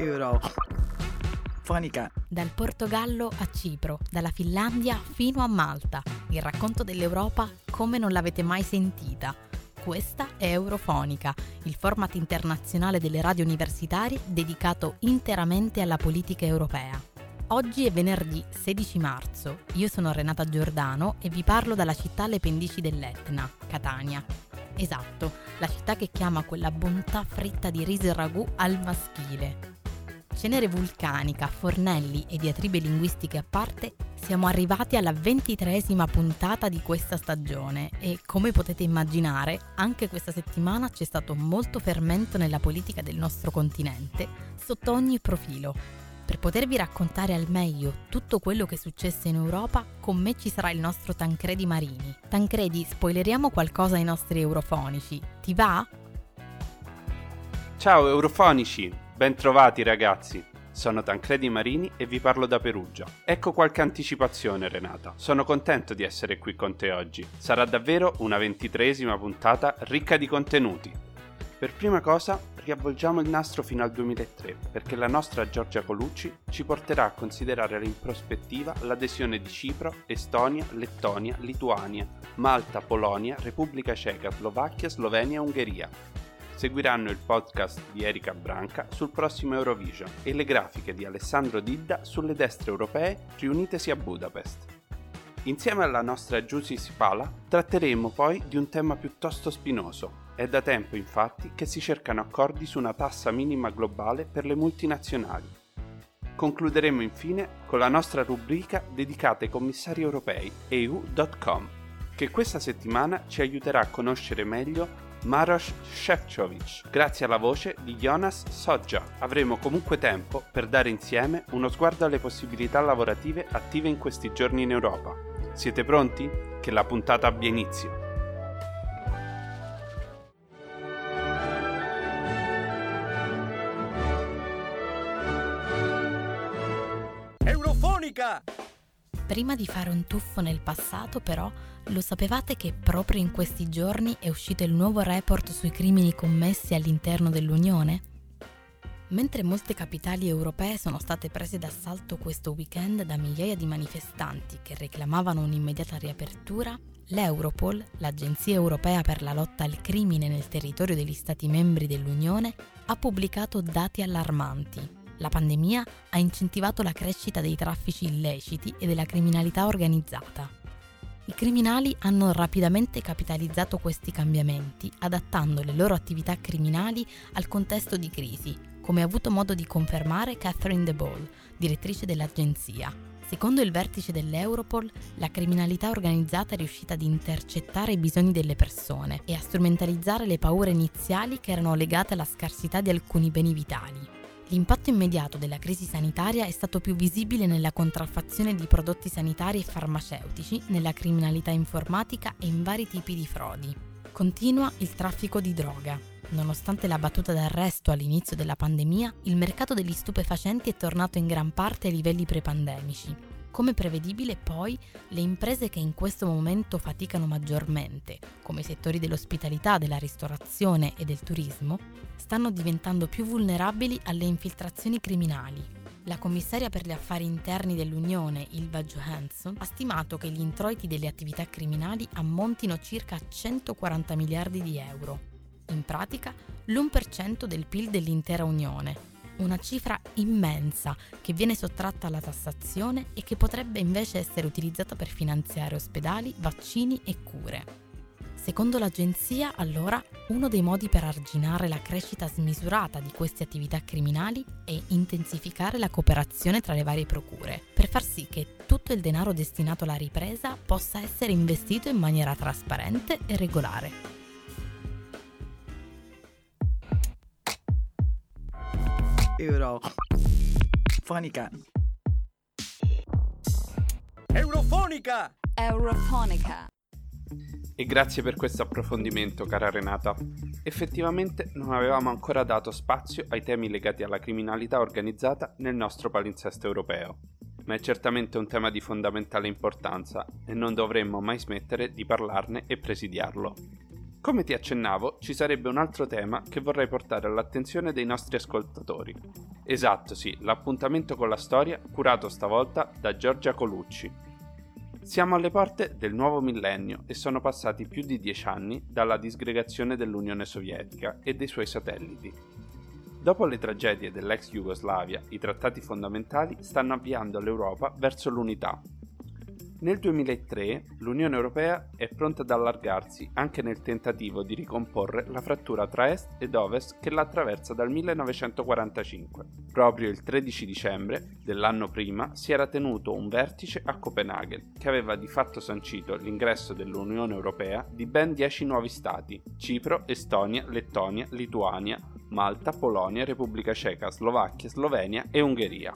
Eurofonica. Dal Portogallo a Cipro, dalla Finlandia fino a Malta, il racconto dell'Europa come non l'avete mai sentita. Questa è Eurofonica, il format internazionale delle radio universitarie dedicato interamente alla politica europea. Oggi è venerdì 16 marzo, io sono Renata Giordano e vi parlo dalla città alle pendici dell'Etna, Catania. Esatto, la città che chiama quella bontà fritta di riso e ragù al maschile. Cenere vulcanica, fornelli e diatribe linguistiche a parte, siamo arrivati alla ventitreesima puntata di questa stagione e, come potete immaginare, anche questa settimana c'è stato molto fermento nella politica del nostro continente, sotto ogni profilo. Per potervi raccontare al meglio tutto quello che è successo in Europa, con me ci sarà il nostro Tancredi Marini. Tancredi, spoileriamo qualcosa ai nostri eurofonici. Ti va? Ciao eurofonici, bentrovati ragazzi. Sono Tancredi Marini e vi parlo da Perugia. Ecco qualche anticipazione Renata. Sono contento di essere qui con te oggi. Sarà davvero una ventitreesima puntata ricca di contenuti. Per prima cosa riavvolgiamo il nastro fino al 2003 perché la nostra Giorgia Colucci ci porterà a considerare in prospettiva l'adesione di Cipro, Estonia, Lettonia, Lituania, Malta, Polonia, Repubblica Ceca, Slovacchia, Slovenia e Ungheria seguiranno il podcast di Erika Branca sul prossimo Eurovision e le grafiche di Alessandro Didda sulle destre europee riunitesi a Budapest. Insieme alla nostra Giusy Spala tratteremo poi di un tema piuttosto spinoso. È da tempo infatti che si cercano accordi su una tassa minima globale per le multinazionali. Concluderemo infine con la nostra rubrica dedicata ai commissari europei EU.com, che questa settimana ci aiuterà a conoscere meglio Maros Shevchovic, grazie alla voce di Jonas Soggia. Avremo comunque tempo per dare insieme uno sguardo alle possibilità lavorative attive in questi giorni in Europa. Siete pronti? Che la puntata abbia inizio. Prima di fare un tuffo nel passato, però, lo sapevate che proprio in questi giorni è uscito il nuovo report sui crimini commessi all'interno dell'Unione? Mentre molte capitali europee sono state prese d'assalto questo weekend da migliaia di manifestanti che reclamavano un'immediata riapertura, l'Europol, l'Agenzia europea per la lotta al crimine nel territorio degli Stati membri dell'Unione, ha pubblicato dati allarmanti la pandemia ha incentivato la crescita dei traffici illeciti e della criminalità organizzata. I criminali hanno rapidamente capitalizzato questi cambiamenti, adattando le loro attività criminali al contesto di crisi, come ha avuto modo di confermare Catherine De Boll, direttrice dell'agenzia. Secondo il vertice dell'Europol, la criminalità organizzata è riuscita ad intercettare i bisogni delle persone e a strumentalizzare le paure iniziali che erano legate alla scarsità di alcuni beni vitali. L'impatto immediato della crisi sanitaria è stato più visibile nella contraffazione di prodotti sanitari e farmaceutici, nella criminalità informatica e in vari tipi di frodi. Continua il traffico di droga. Nonostante la battuta d'arresto all'inizio della pandemia, il mercato degli stupefacenti è tornato in gran parte ai livelli prepandemici. Come prevedibile poi, le imprese che in questo momento faticano maggiormente, come i settori dell'ospitalità, della ristorazione e del turismo, stanno diventando più vulnerabili alle infiltrazioni criminali. La commissaria per gli affari interni dell'Unione, Ilva Johansson, ha stimato che gli introiti delle attività criminali ammontino circa a 140 miliardi di euro. In pratica, l'1% del PIL dell'intera Unione, una cifra immensa che viene sottratta alla tassazione e che potrebbe invece essere utilizzata per finanziare ospedali, vaccini e cure. Secondo l'agenzia, allora, uno dei modi per arginare la crescita smisurata di queste attività criminali è intensificare la cooperazione tra le varie procure, per far sì che tutto il denaro destinato alla ripresa possa essere investito in maniera trasparente e regolare. Eurofonica. Eurofonica! Eurofonica. E grazie per questo approfondimento, cara Renata. Effettivamente non avevamo ancora dato spazio ai temi legati alla criminalità organizzata nel nostro palinsesto europeo. Ma è certamente un tema di fondamentale importanza e non dovremmo mai smettere di parlarne e presidiarlo. Come ti accennavo, ci sarebbe un altro tema che vorrei portare all'attenzione dei nostri ascoltatori, Esatto, sì, l'appuntamento con la storia curato stavolta da Giorgia Colucci. Siamo alle porte del nuovo millennio e sono passati più di dieci anni dalla disgregazione dell'Unione Sovietica e dei suoi satelliti. Dopo le tragedie dell'ex Jugoslavia, i trattati fondamentali stanno avviando l'Europa verso l'unità nel 2003 l'Unione Europea è pronta ad allargarsi anche nel tentativo di ricomporre la frattura tra est ed ovest che la attraversa dal 1945. Proprio il 13 dicembre dell'anno prima si era tenuto un vertice a Copenaghen che aveva di fatto sancito l'ingresso dell'Unione Europea di ben 10 nuovi stati: Cipro, Estonia, Lettonia, Lituania, Malta, Polonia, Repubblica Ceca, Slovacchia, Slovenia e Ungheria.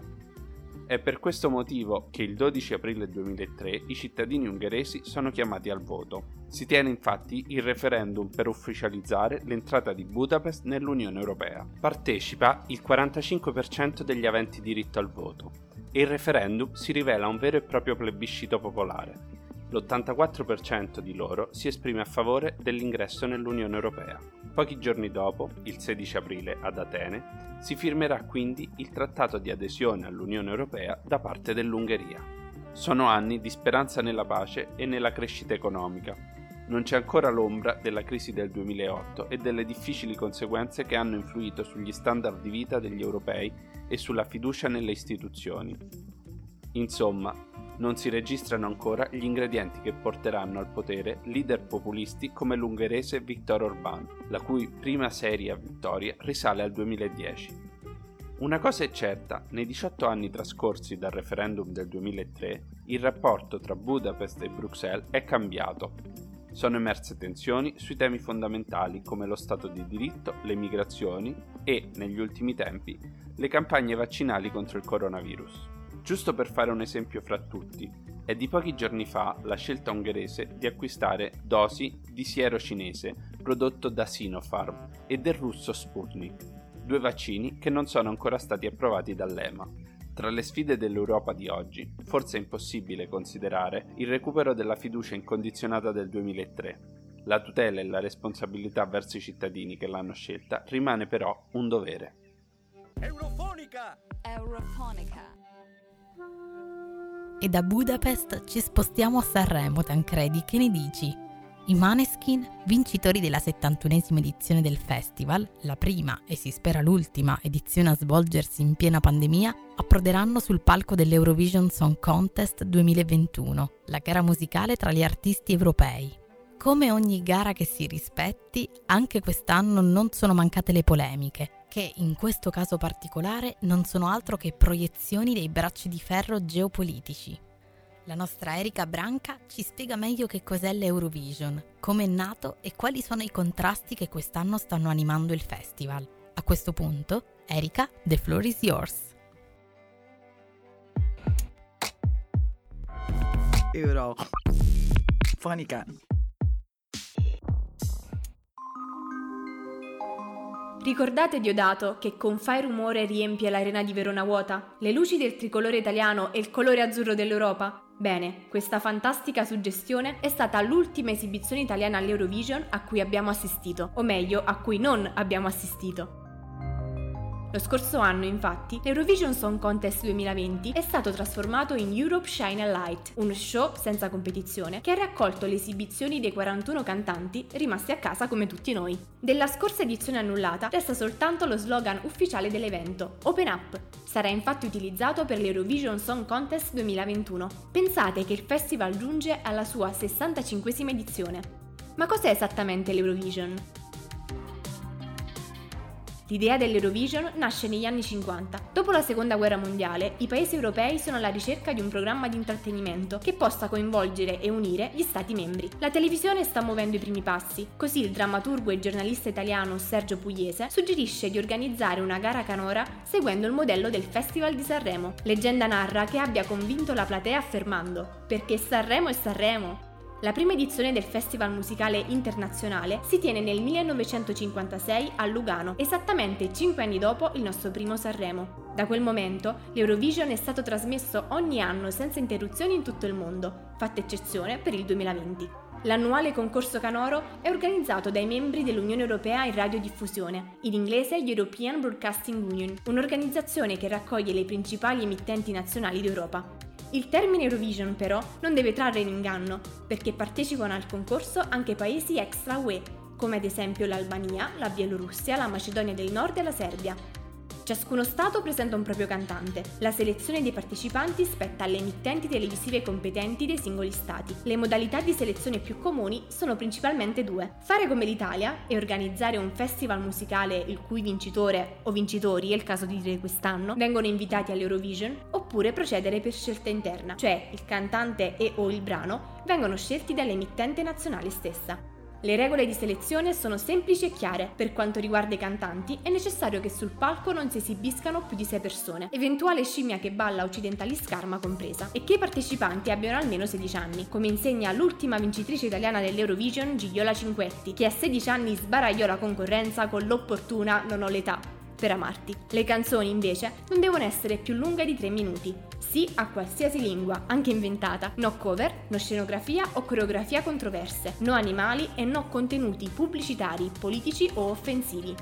È per questo motivo che il 12 aprile 2003 i cittadini ungheresi sono chiamati al voto. Si tiene infatti il referendum per ufficializzare l'entrata di Budapest nell'Unione Europea. Partecipa il 45% degli aventi diritto al voto e il referendum si rivela un vero e proprio plebiscito popolare. L'84% di loro si esprime a favore dell'ingresso nell'Unione Europea. Pochi giorni dopo, il 16 aprile, ad Atene, si firmerà quindi il trattato di adesione all'Unione Europea da parte dell'Ungheria. Sono anni di speranza nella pace e nella crescita economica. Non c'è ancora l'ombra della crisi del 2008 e delle difficili conseguenze che hanno influito sugli standard di vita degli europei e sulla fiducia nelle istituzioni. Insomma, non si registrano ancora gli ingredienti che porteranno al potere leader populisti come l'ungherese Viktor Orbán, la cui prima seria vittoria risale al 2010. Una cosa è certa, nei 18 anni trascorsi dal referendum del 2003, il rapporto tra Budapest e Bruxelles è cambiato. Sono emerse tensioni sui temi fondamentali come lo Stato di diritto, le migrazioni e, negli ultimi tempi, le campagne vaccinali contro il coronavirus. Giusto per fare un esempio fra tutti, è di pochi giorni fa la scelta ungherese di acquistare dosi di siero cinese prodotto da Sinopharm e del russo Sputnik, due vaccini che non sono ancora stati approvati dall'EMA. Tra le sfide dell'Europa di oggi, forse è impossibile considerare il recupero della fiducia incondizionata del 2003. La tutela e la responsabilità verso i cittadini che l'hanno scelta rimane però un dovere. Eurofonica! Eurofonica. E da Budapest ci spostiamo a Sanremo, Tancredi, che ne dici? I Maneskin, vincitori della 71esima edizione del festival, la prima e si spera l'ultima edizione a svolgersi in piena pandemia, approderanno sul palco dell'Eurovision Song Contest 2021, la gara musicale tra gli artisti europei. Come ogni gara che si rispetti, anche quest'anno non sono mancate le polemiche, che in questo caso particolare non sono altro che proiezioni dei bracci di ferro geopolitici. La nostra Erika Branca ci spiega meglio che cos'è l'Eurovision, come è nato e quali sono i contrasti che quest'anno stanno animando il festival. A questo punto, Erika, the floor is yours. Euro. Fonica. Ricordate Diodato che con fai rumore riempie l'arena di Verona vuota? Le luci del tricolore italiano e il colore azzurro dell'Europa? Bene, questa fantastica suggestione è stata l'ultima esibizione italiana all'Eurovision a cui abbiamo assistito, o meglio, a cui non abbiamo assistito. Lo scorso anno, infatti, l'Eurovision Song Contest 2020 è stato trasformato in Europe Shine a Light, un show senza competizione che ha raccolto le esibizioni dei 41 cantanti rimasti a casa come tutti noi. Della scorsa edizione annullata resta soltanto lo slogan ufficiale dell'evento, Open Up. Sarà infatti utilizzato per l'Eurovision Song Contest 2021. Pensate che il festival giunge alla sua 65esima edizione. Ma cos'è esattamente l'Eurovision? L'idea dell'Eurovision nasce negli anni 50. Dopo la seconda guerra mondiale, i paesi europei sono alla ricerca di un programma di intrattenimento che possa coinvolgere e unire gli Stati membri. La televisione sta muovendo i primi passi, così il drammaturgo e giornalista italiano Sergio Pugliese suggerisce di organizzare una gara canora seguendo il modello del Festival di Sanremo. Leggenda narra che abbia convinto la platea affermando perché Sanremo è Sanremo, la prima edizione del Festival Musicale Internazionale si tiene nel 1956 a Lugano, esattamente 5 anni dopo il nostro primo Sanremo. Da quel momento l'Eurovision è stato trasmesso ogni anno senza interruzioni in tutto il mondo, fatta eccezione per il 2020. L'annuale concorso Canoro è organizzato dai membri dell'Unione Europea in radiodiffusione, in inglese European Broadcasting Union, un'organizzazione che raccoglie le principali emittenti nazionali d'Europa. Il termine Eurovision però non deve trarre in inganno, perché partecipano al concorso anche paesi extra UE, come ad esempio l'Albania, la Bielorussia, la Macedonia del Nord e la Serbia. Ciascuno Stato presenta un proprio cantante. La selezione dei partecipanti spetta alle emittenti televisive competenti dei singoli Stati. Le modalità di selezione più comuni sono principalmente due. Fare come l'Italia e organizzare un festival musicale il cui vincitore o vincitori, è il caso di dire quest'anno, vengono invitati all'Eurovision, oppure procedere per scelta interna, cioè il cantante e o il brano vengono scelti dall'emittente nazionale stessa. Le regole di selezione sono semplici e chiare. Per quanto riguarda i cantanti, è necessario che sul palco non si esibiscano più di 6 persone, eventuale scimmia che balla occidentali scarma compresa, e che i partecipanti abbiano almeno 16 anni, come insegna l'ultima vincitrice italiana dell'Eurovision, Gigliola Cinquetti, che a 16 anni sbaragliò la concorrenza con l'opportuna non ho l'età per amarti. Le canzoni invece non devono essere più lunghe di 3 minuti. Sì a qualsiasi lingua, anche inventata. No cover, no scenografia o coreografia controverse. No animali e no contenuti pubblicitari, politici o offensivi.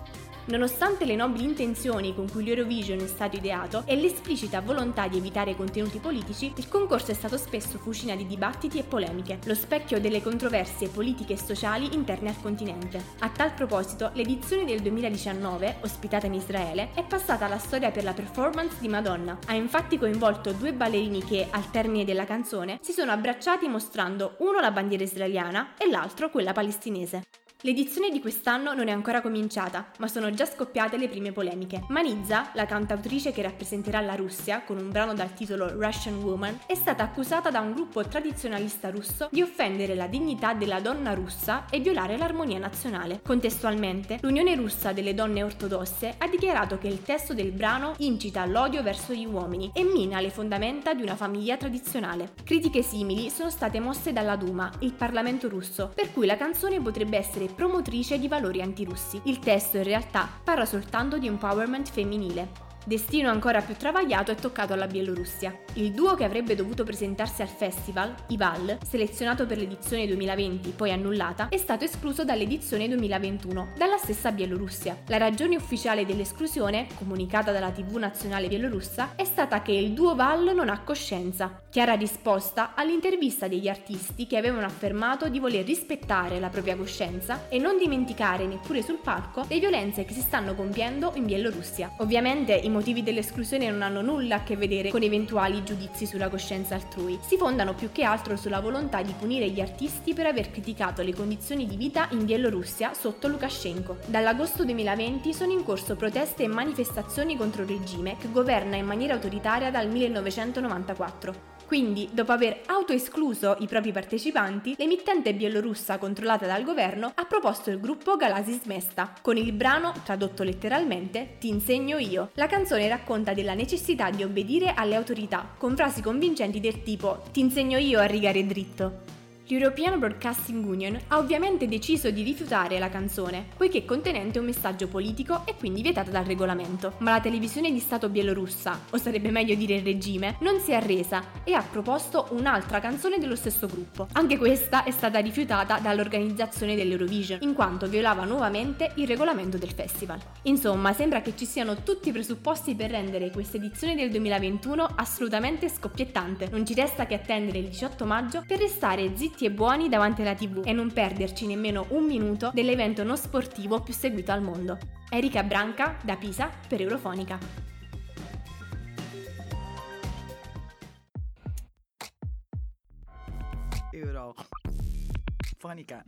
Nonostante le nobili intenzioni con cui l'Eurovision è stato ideato e l'esplicita volontà di evitare contenuti politici, il concorso è stato spesso fucina di dibattiti e polemiche, lo specchio delle controversie politiche e sociali interne al continente. A tal proposito, l'edizione del 2019, ospitata in Israele, è passata alla storia per la performance di Madonna. Ha infatti coinvolto due ballerini che, al termine della canzone, si sono abbracciati mostrando uno la bandiera israeliana e l'altro quella palestinese. L'edizione di quest'anno non è ancora cominciata, ma sono già scoppiate le prime polemiche. Manizza, la cantautrice che rappresenterà la Russia con un brano dal titolo Russian Woman, è stata accusata da un gruppo tradizionalista russo di offendere la dignità della donna russa e violare l'armonia nazionale. Contestualmente, l'Unione russa delle donne ortodosse ha dichiarato che il testo del brano incita l'odio verso gli uomini e mina le fondamenta di una famiglia tradizionale. Critiche simili sono state mosse dalla Duma, il Parlamento russo, per cui la canzone potrebbe essere promotrice di valori antirussi. Il testo in realtà parla soltanto di empowerment femminile. Destino ancora più travagliato è toccato alla Bielorussia. Il duo che avrebbe dovuto presentarsi al festival, Ival, selezionato per l'edizione 2020 poi annullata, è stato escluso dall'edizione 2021 dalla stessa Bielorussia. La ragione ufficiale dell'esclusione, comunicata dalla TV nazionale bielorussa, è stata che il duo Val non ha coscienza. Chiara risposta all'intervista degli artisti che avevano affermato di voler rispettare la propria coscienza e non dimenticare neppure sul palco le violenze che si stanno compiendo in Bielorussia. Ovviamente i motivi dell'esclusione non hanno nulla a che vedere con eventuali giudizi sulla coscienza altrui, si fondano più che altro sulla volontà di punire gli artisti per aver criticato le condizioni di vita in Bielorussia sotto Lukashenko. Dall'agosto 2020 sono in corso proteste e manifestazioni contro il regime che governa in maniera autoritaria dal 1994. Quindi, dopo aver autoescluso i propri partecipanti, l'emittente bielorussa controllata dal governo ha proposto il gruppo Galasis Mesta, con il brano, tradotto letteralmente, Ti insegno io. La canzone racconta della necessità di obbedire alle autorità, con frasi convincenti del tipo Ti insegno io a rigare dritto. L'European Broadcasting Union ha ovviamente deciso di rifiutare la canzone, poiché contenente un messaggio politico e quindi vietata dal regolamento. Ma la televisione di Stato bielorussa, o sarebbe meglio dire il regime, non si è arresa e ha proposto un'altra canzone dello stesso gruppo. Anche questa è stata rifiutata dall'organizzazione dell'Eurovision, in quanto violava nuovamente il regolamento del festival. Insomma, sembra che ci siano tutti i presupposti per rendere questa edizione del 2021 assolutamente scoppiettante. Non ci resta che attendere il 18 maggio per restare zitti e buoni davanti alla tv e non perderci nemmeno un minuto dell'evento non sportivo più seguito al mondo. Erika Branca da Pisa per Eurofonica. Eurofonica.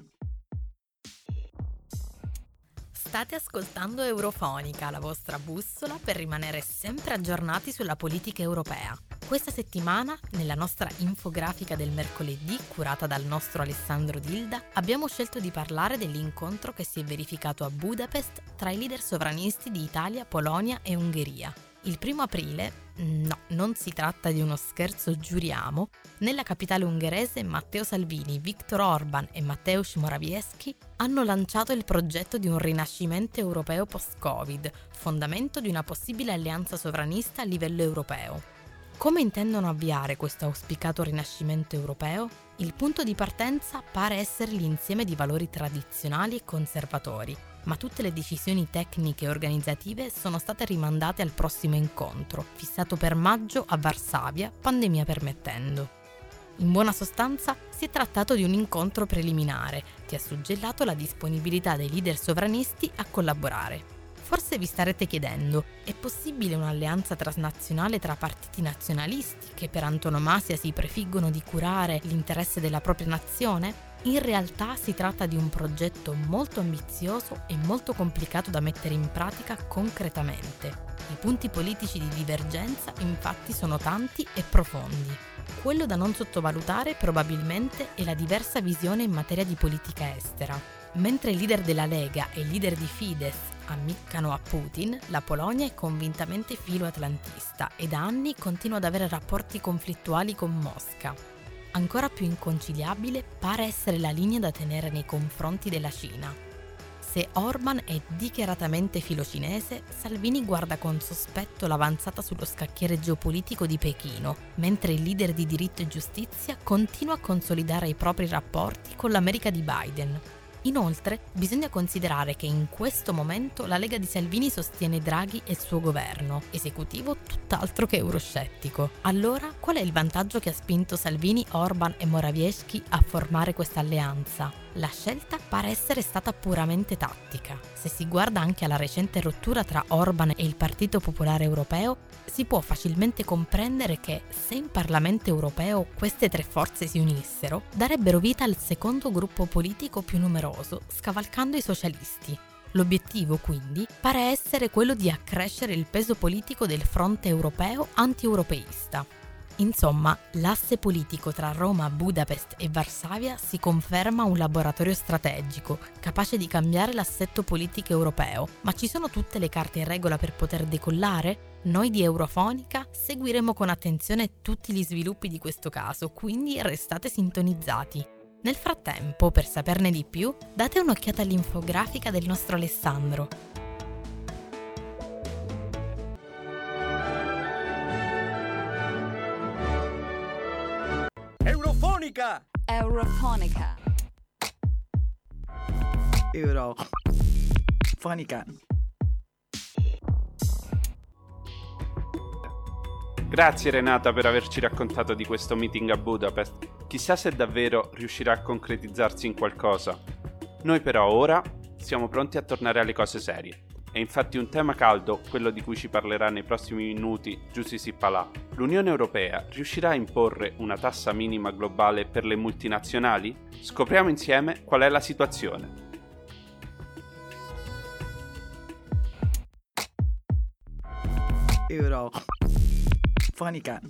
State ascoltando Eurofonica, la vostra bussola per rimanere sempre aggiornati sulla politica europea. Questa settimana, nella nostra infografica del mercoledì, curata dal nostro Alessandro Dilda, abbiamo scelto di parlare dell'incontro che si è verificato a Budapest tra i leader sovranisti di Italia, Polonia e Ungheria. Il primo aprile, no, non si tratta di uno scherzo, giuriamo, nella capitale ungherese Matteo Salvini, Viktor Orban e Mateusz Morawiecki hanno lanciato il progetto di un rinascimento europeo post-Covid, fondamento di una possibile alleanza sovranista a livello europeo. Come intendono avviare questo auspicato rinascimento europeo? Il punto di partenza pare essere l'insieme di valori tradizionali e conservatori, ma tutte le decisioni tecniche e organizzative sono state rimandate al prossimo incontro, fissato per maggio a Varsavia, pandemia permettendo. In buona sostanza si è trattato di un incontro preliminare che ha suggellato la disponibilità dei leader sovranisti a collaborare. Forse vi starete chiedendo, è possibile un'alleanza transnazionale tra partiti nazionalisti che per antonomasia si prefiggono di curare l'interesse della propria nazione? In realtà si tratta di un progetto molto ambizioso e molto complicato da mettere in pratica concretamente. I punti politici di divergenza infatti sono tanti e profondi. Quello da non sottovalutare probabilmente è la diversa visione in materia di politica estera. Mentre il leader della Lega e il leader di Fidesz ammiccano a Putin, la Polonia è convintamente filoatlantista e da anni continua ad avere rapporti conflittuali con Mosca. Ancora più inconciliabile pare essere la linea da tenere nei confronti della Cina. Se Orban è dichiaratamente filocinese, Salvini guarda con sospetto l'avanzata sullo scacchiere geopolitico di Pechino, mentre il leader di diritto e giustizia continua a consolidare i propri rapporti con l'America di Biden, Inoltre, bisogna considerare che in questo momento la Lega di Salvini sostiene Draghi e il suo governo, esecutivo tutt'altro che euroscettico. Allora, qual è il vantaggio che ha spinto Salvini, Orban e Morawiecki a formare questa alleanza? La scelta pare essere stata puramente tattica. Se si guarda anche alla recente rottura tra Orban e il Partito Popolare Europeo, si può facilmente comprendere che se in Parlamento europeo queste tre forze si unissero, darebbero vita al secondo gruppo politico più numeroso, scavalcando i socialisti. L'obiettivo quindi pare essere quello di accrescere il peso politico del fronte europeo anti-europeista. Insomma, l'asse politico tra Roma, Budapest e Varsavia si conferma un laboratorio strategico, capace di cambiare l'assetto politico europeo, ma ci sono tutte le carte in regola per poter decollare? Noi di Eurofonica seguiremo con attenzione tutti gli sviluppi di questo caso, quindi restate sintonizzati. Nel frattempo, per saperne di più, date un'occhiata all'infografica del nostro Alessandro. Eurofonica! Eurofonica. Eurofonica. Grazie Renata per averci raccontato di questo meeting a Budapest. Chissà se davvero riuscirà a concretizzarsi in qualcosa. Noi però ora siamo pronti a tornare alle cose serie. È infatti un tema caldo quello di cui ci parlerà nei prossimi minuti Giussi Sippalà. L'Unione Europea riuscirà a imporre una tassa minima globale per le multinazionali? Scopriamo insieme qual è la situazione. Eurofonica.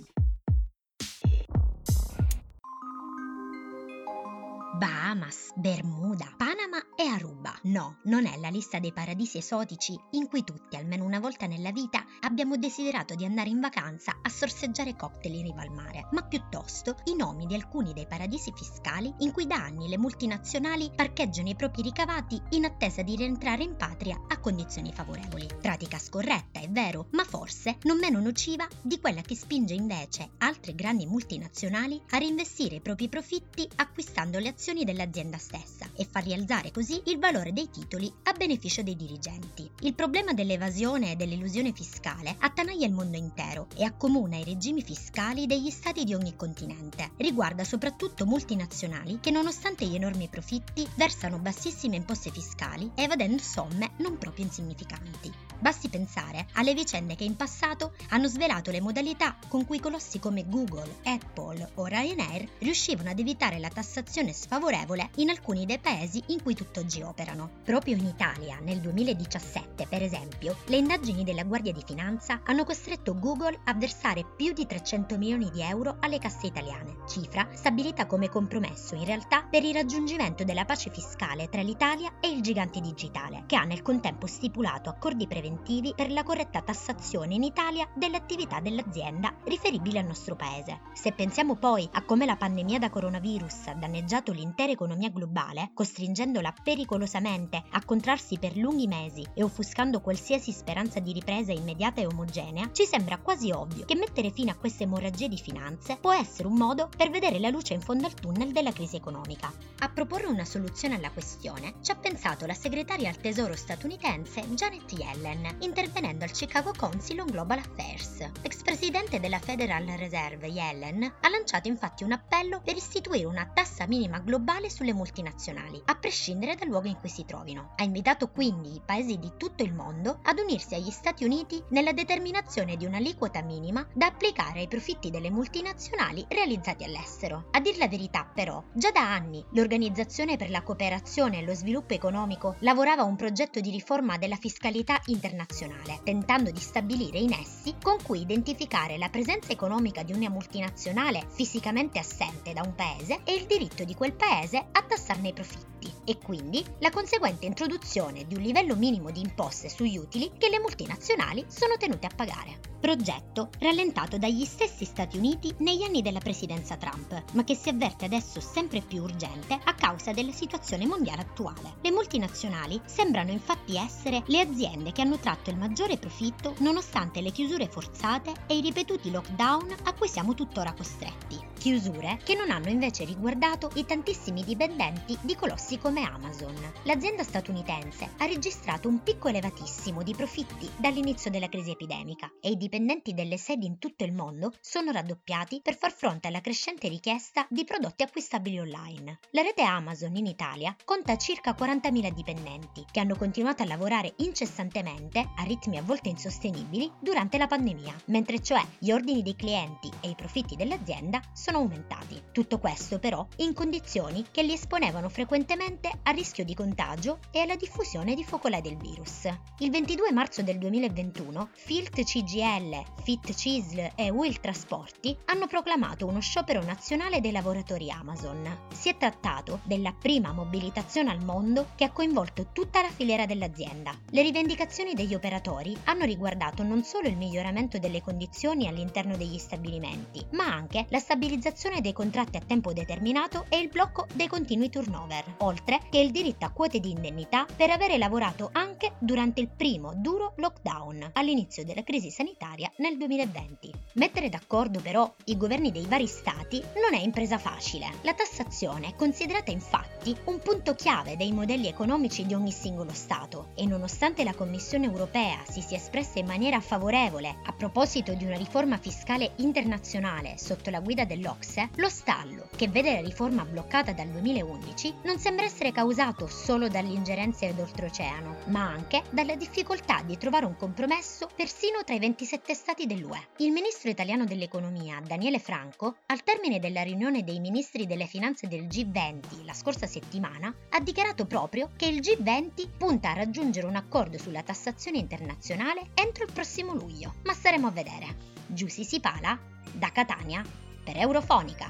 Bahamas, Bermuda, Panama e Aruba. No, non è la lista dei paradisi esotici in cui tutti, almeno una volta nella vita, abbiamo desiderato di andare in vacanza a sorseggiare cocktail in riva al mare, ma piuttosto i nomi di alcuni dei paradisi fiscali in cui da anni le multinazionali parcheggiano i propri ricavati in attesa di rientrare in patria a condizioni favorevoli. Pratica scorretta, è vero, ma forse non meno nociva di quella che spinge invece altre grandi multinazionali a reinvestire i propri profitti acquistando le azioni dell'azienda stessa e far rialzare così il valore dei titoli a beneficio dei dirigenti. Il problema dell'evasione e dell'illusione fiscale attanaglia il mondo intero e accomuna i regimi fiscali degli stati di ogni continente. Riguarda soprattutto multinazionali che nonostante gli enormi profitti versano bassissime imposte fiscali evadendo somme non proprio insignificanti. Basti pensare alle vicende che in passato hanno svelato le modalità con cui colossi come Google, Apple o Ryanair riuscivano ad evitare la tassazione sfavorevole in alcuni dei paesi in cui tutt'oggi operano. Proprio in Italia, nel 2017, per esempio, le indagini della Guardia di Finanza hanno costretto Google a versare più di 300 milioni di euro alle casse italiane, cifra stabilita come compromesso in realtà per il raggiungimento della pace fiscale tra l'Italia e il gigante digitale, che ha nel contempo stipulato accordi preventivi per la corretta tassazione in Italia delle attività dell'azienda riferibili al nostro paese. Se pensiamo poi a come la pandemia da coronavirus ha danneggiato l'intera economia globale, costringendola pericolosamente a contrarsi per lunghi mesi e offuscando qualsiasi speranza di ripresa immediata e omogenea, ci sembra quasi ovvio che mettere fine a queste emorragie di finanze può essere un modo per vedere la luce in fondo al tunnel della crisi economica. A proporre una soluzione alla questione ci ha pensato la segretaria al tesoro statunitense Janet Yellen, intervenendo al Chicago Council on Global Affairs. Ex presidente della Federal Reserve Yellen ha lanciato infatti un appello per istituire una tassa minima globale sulle multinazionali, a prescindere dal luogo in cui si trovino. Ha invitato quindi i paesi di tutto il mondo ad unirsi agli Stati Uniti nella determinazione di un'aliquota minima da applicare ai profitti delle multinazionali realizzati all'estero. A dir la verità, però, già da anni l'Organizzazione per la cooperazione e lo sviluppo economico lavorava a un progetto di riforma della fiscalità internazionale, tentando di stabilire i nessi con cui identificare la presenza economica di una multinazionale fisicamente assente da un paese e il diritto di quel paese a tassarne i profitti e quindi la conseguente introduzione di un livello minimo di imposte sugli utili che le multinazionali sono tenute a pagare. Progetto rallentato dagli stessi Stati Uniti negli anni della presidenza Trump, ma che si avverte adesso sempre più urgente a causa della situazione mondiale attuale. Le multinazionali sembrano infatti essere le aziende che hanno tratto il maggiore profitto nonostante le chiusure forzate e i ripetuti lockdown a cui siamo tuttora costretti chiusure che non hanno invece riguardato i tantissimi dipendenti di colossi come Amazon. L'azienda statunitense ha registrato un picco elevatissimo di profitti dall'inizio della crisi epidemica e i dipendenti delle sedi in tutto il mondo sono raddoppiati per far fronte alla crescente richiesta di prodotti acquistabili online. La rete Amazon in Italia conta circa 40.000 dipendenti che hanno continuato a lavorare incessantemente a ritmi a volte insostenibili durante la pandemia, mentre cioè gli ordini dei clienti e i profitti dell'azienda sono sono aumentati. Tutto questo però in condizioni che li esponevano frequentemente a rischio di contagio e alla diffusione di focolai del virus. Il 22 marzo del 2021 Filt CGL, Fit CISL e Will Trasporti hanno proclamato uno sciopero nazionale dei lavoratori Amazon. Si è trattato della prima mobilitazione al mondo che ha coinvolto tutta la filiera dell'azienda. Le rivendicazioni degli operatori hanno riguardato non solo il miglioramento delle condizioni all'interno degli stabilimenti, ma anche la stabilizzazione stabilizzazione dei contratti a tempo determinato e il blocco dei continui turnover, oltre che il diritto a quote di indennità per avere lavorato anche durante il primo duro lockdown all'inizio della crisi sanitaria nel 2020. Mettere d'accordo però i governi dei vari stati non è impresa facile. La tassazione è considerata infatti un punto chiave dei modelli economici di ogni singolo Stato e nonostante la Commissione europea si sia espressa in maniera favorevole a proposito di una riforma fiscale internazionale sotto la guida dell'OCDE, dell'Ocse, lo stallo, che vede la riforma bloccata dal 2011, non sembra essere causato solo dalle ingerenze d'oltreoceano, ma anche dalla difficoltà di trovare un compromesso persino tra i 27 stati dell'UE. Il ministro italiano dell'economia, Daniele Franco, al termine della riunione dei ministri delle finanze del G20 la scorsa settimana, ha dichiarato proprio che il G20 punta a raggiungere un accordo sulla tassazione internazionale entro il prossimo luglio. Ma staremo a vedere. Giussi Sipala, da Catania, per Eurofonica.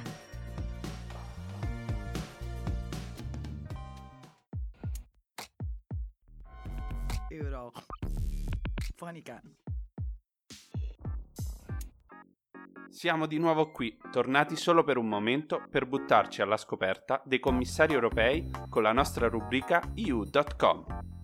Eurofonica. Siamo di nuovo qui, tornati solo per un momento per buttarci alla scoperta dei commissari europei con la nostra rubrica EU.com.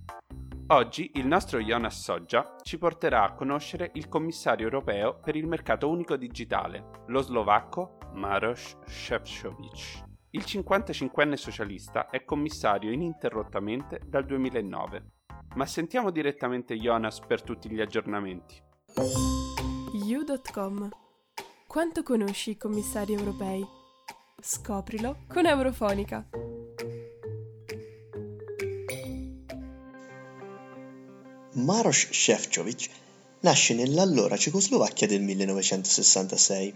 Oggi il nostro Jonas Soggia ci porterà a conoscere il commissario europeo per il mercato unico digitale, lo slovacco Maros Shevchovic. Il 55enne socialista è commissario ininterrottamente dal 2009. Ma sentiamo direttamente Jonas per tutti gli aggiornamenti. You.com Quanto conosci i commissari europei? Scoprilo con Eurofonica. Maros Šefčovič nasce nell'allora Cecoslovacchia del 1966.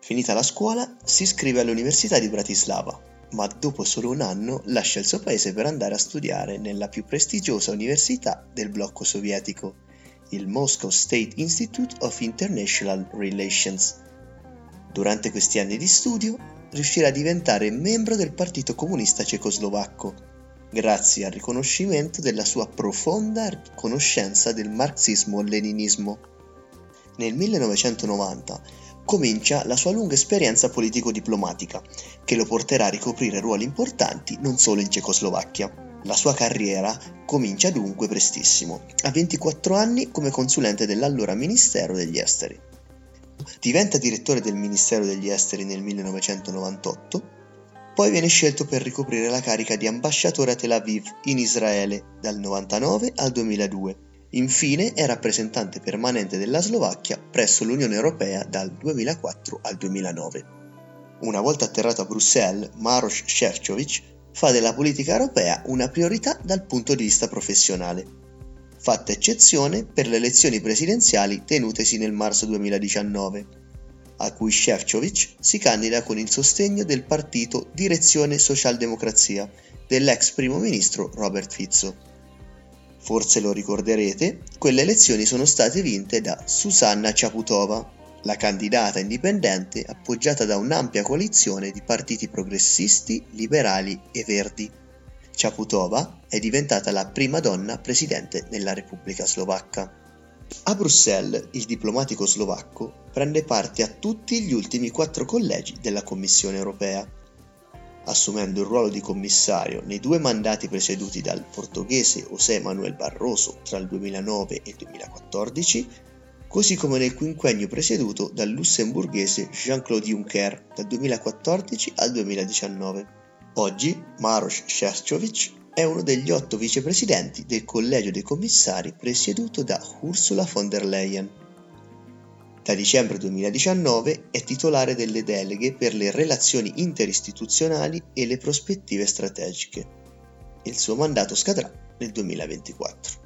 Finita la scuola, si iscrive all'Università di Bratislava, ma dopo solo un anno lascia il suo paese per andare a studiare nella più prestigiosa università del blocco sovietico, il Moscow State Institute of International Relations. Durante questi anni di studio riuscirà a diventare membro del Partito Comunista Cecoslovacco grazie al riconoscimento della sua profonda conoscenza del marxismo-leninismo. Nel 1990 comincia la sua lunga esperienza politico-diplomatica, che lo porterà a ricoprire ruoli importanti non solo in Cecoslovacchia. La sua carriera comincia dunque prestissimo, a 24 anni come consulente dell'allora Ministero degli Esteri. Diventa direttore del Ministero degli Esteri nel 1998, poi viene scelto per ricoprire la carica di ambasciatore a Tel Aviv in Israele dal 1999 al 2002. Infine è rappresentante permanente della Slovacchia presso l'Unione Europea dal 2004 al 2009. Una volta atterrato a Bruxelles, Maros Šefčovič fa della politica europea una priorità dal punto di vista professionale, fatta eccezione per le elezioni presidenziali tenutesi nel marzo 2019, a cui Šefčovič si candida con il sostegno del partito Direzione Socialdemocrazia dell'ex primo ministro Robert Fizzo. Forse lo ricorderete, quelle elezioni sono state vinte da Susanna Ciaputova, la candidata indipendente appoggiata da un'ampia coalizione di partiti progressisti, liberali e verdi. Ciaputova è diventata la prima donna presidente della Repubblica Slovacca. A Bruxelles il diplomatico slovacco prende parte a tutti gli ultimi quattro collegi della Commissione europea, assumendo il ruolo di commissario nei due mandati preceduti dal portoghese José Manuel Barroso tra il 2009 e il 2014 così come nel quinquennio presieduto dal lussemburghese Jean-Claude Juncker dal 2014 al 2019. Oggi Maros Šefčovič è uno degli otto vicepresidenti del collegio dei commissari presieduto da Ursula von der Leyen. Da dicembre 2019 è titolare delle deleghe per le relazioni interistituzionali e le prospettive strategiche. Il suo mandato scadrà nel 2024.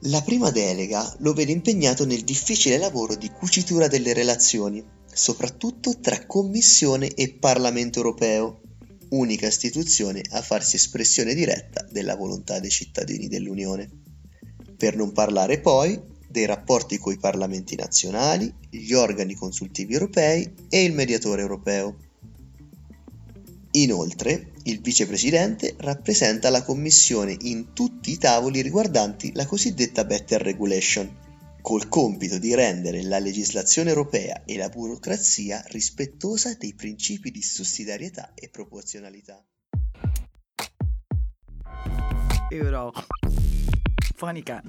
La prima delega lo vede impegnato nel difficile lavoro di cucitura delle relazioni, soprattutto tra Commissione e Parlamento europeo, unica istituzione a farsi espressione diretta della volontà dei cittadini dell'Unione. Per non parlare poi dei rapporti coi parlamenti nazionali, gli organi consultivi europei e il mediatore europeo. Inoltre, il vicepresidente rappresenta la Commissione in tutti i tavoli riguardanti la cosiddetta Better Regulation, col compito di rendere la legislazione europea e la burocrazia rispettosa dei principi di sussidiarietà e proporzionalità. Euro. Fonica.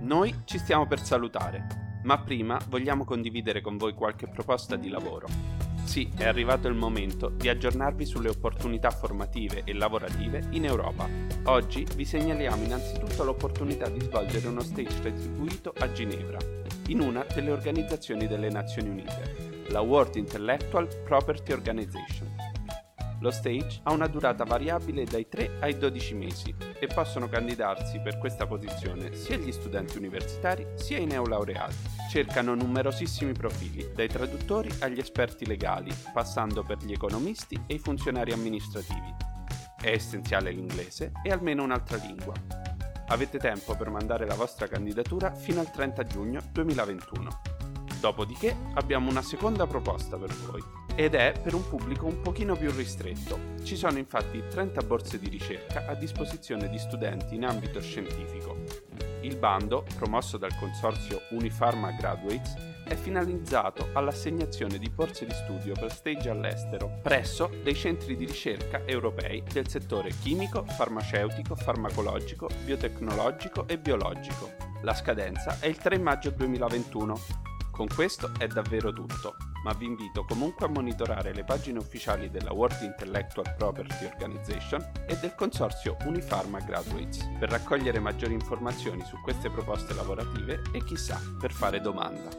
Noi ci stiamo per salutare, ma prima vogliamo condividere con voi qualche proposta di lavoro. Sì, è arrivato il momento di aggiornarvi sulle opportunità formative e lavorative in Europa. Oggi vi segnaliamo innanzitutto l'opportunità di svolgere uno stage retribuito a Ginevra, in una delle organizzazioni delle Nazioni Unite, la World Intellectual Property Organization. Lo stage ha una durata variabile dai 3 ai 12 mesi e possono candidarsi per questa posizione sia gli studenti universitari sia i neolaureati. Cercano numerosissimi profili, dai traduttori agli esperti legali, passando per gli economisti e i funzionari amministrativi. È essenziale l'inglese e almeno un'altra lingua. Avete tempo per mandare la vostra candidatura fino al 30 giugno 2021. Dopodiché abbiamo una seconda proposta per voi ed è per un pubblico un pochino più ristretto. Ci sono infatti 30 borse di ricerca a disposizione di studenti in ambito scientifico. Il bando, promosso dal consorzio Unifarma Graduates, è finalizzato all'assegnazione di borse di studio per stage all'estero presso dei centri di ricerca europei del settore chimico, farmaceutico, farmacologico, biotecnologico e biologico. La scadenza è il 3 maggio 2021 con questo è davvero tutto, ma vi invito comunque a monitorare le pagine ufficiali della World Intellectual Property Organization e del consorzio Unifarma Graduates per raccogliere maggiori informazioni su queste proposte lavorative e chissà per fare domanda.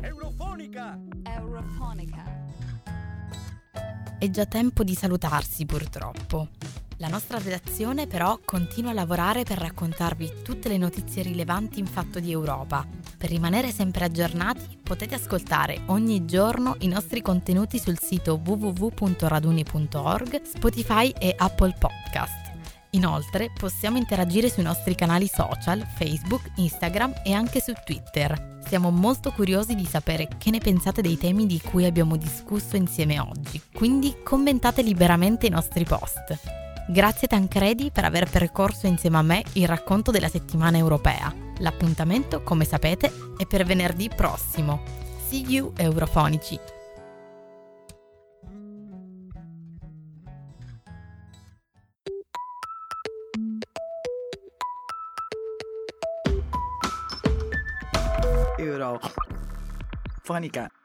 Eurofonica! Eurofonica. È già tempo di salutarsi purtroppo. La nostra redazione però continua a lavorare per raccontarvi tutte le notizie rilevanti in fatto di Europa. Per rimanere sempre aggiornati potete ascoltare ogni giorno i nostri contenuti sul sito www.raduni.org, Spotify e Apple Podcast. Inoltre possiamo interagire sui nostri canali social, Facebook, Instagram e anche su Twitter. Siamo molto curiosi di sapere che ne pensate dei temi di cui abbiamo discusso insieme oggi, quindi commentate liberamente i nostri post. Grazie Tancredi per aver percorso insieme a me il racconto della settimana europea. L'appuntamento, come sapete, è per venerdì prossimo. See you Eurofonici! Eurofonica.